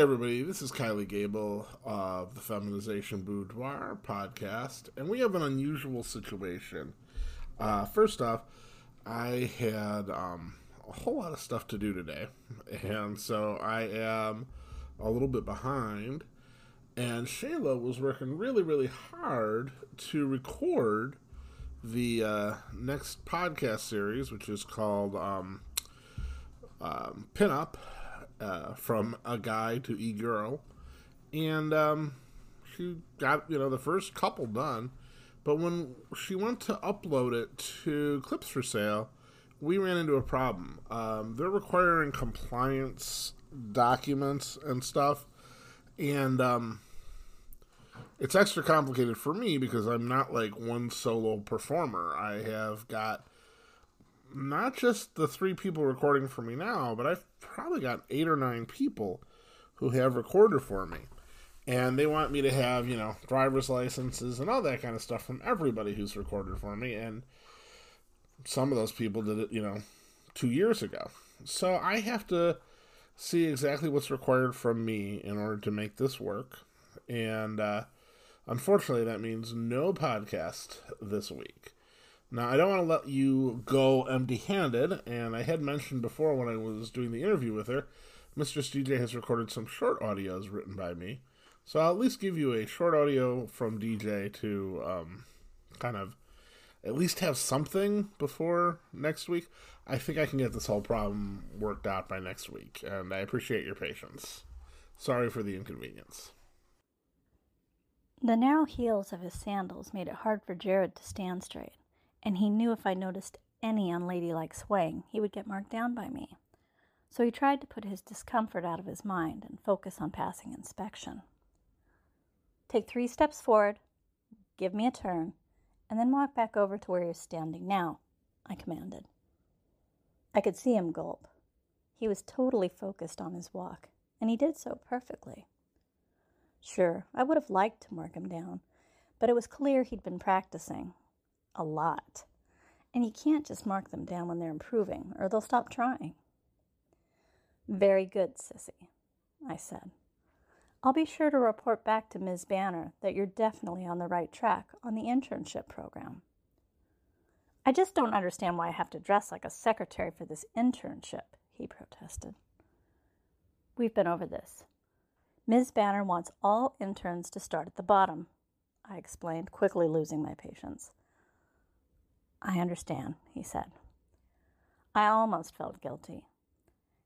everybody. This is Kylie Gable of the Feminization Boudoir podcast, and we have an unusual situation. Uh, first off, I had um, a whole lot of stuff to do today, and so I am a little bit behind. And Shayla was working really, really hard to record the uh, next podcast series, which is called um, um, Pinup uh, from a guy to e girl, and um, she got you know the first couple done, but when she went to upload it to Clips4Sale, we ran into a problem. Um, they're requiring compliance documents and stuff, and um, it's extra complicated for me because I'm not like one solo performer. I have got not just the three people recording for me now, but I've probably got eight or nine people who have recorded for me. And they want me to have, you know, driver's licenses and all that kind of stuff from everybody who's recorded for me. And some of those people did it, you know, two years ago. So I have to see exactly what's required from me in order to make this work. And uh, unfortunately, that means no podcast this week. Now, I don't want to let you go empty handed, and I had mentioned before when I was doing the interview with her, Mistress DJ has recorded some short audios written by me. So I'll at least give you a short audio from DJ to um, kind of at least have something before next week. I think I can get this whole problem worked out by next week, and I appreciate your patience. Sorry for the inconvenience. The narrow heels of his sandals made it hard for Jared to stand straight and he knew if I noticed any unladylike swaying, he would get marked down by me. So he tried to put his discomfort out of his mind and focus on passing inspection. Take three steps forward, give me a turn, and then walk back over to where you're standing now, I commanded. I could see him gulp. He was totally focused on his walk, and he did so perfectly. Sure, I would have liked to mark him down, but it was clear he'd been practicing, a lot. And you can't just mark them down when they're improving, or they'll stop trying. Very good, Sissy, I said. I'll be sure to report back to Ms. Banner that you're definitely on the right track on the internship program. I just don't understand why I have to dress like a secretary for this internship, he protested. We've been over this. Ms. Banner wants all interns to start at the bottom, I explained, quickly losing my patience. I understand, he said. I almost felt guilty.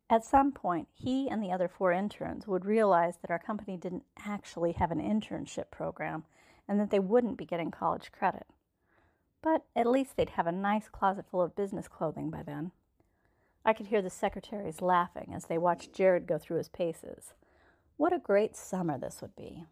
At some point, he and the other four interns would realize that our company didn't actually have an internship program and that they wouldn't be getting college credit. But at least they'd have a nice closet full of business clothing by then. I could hear the secretaries laughing as they watched Jared go through his paces. What a great summer this would be.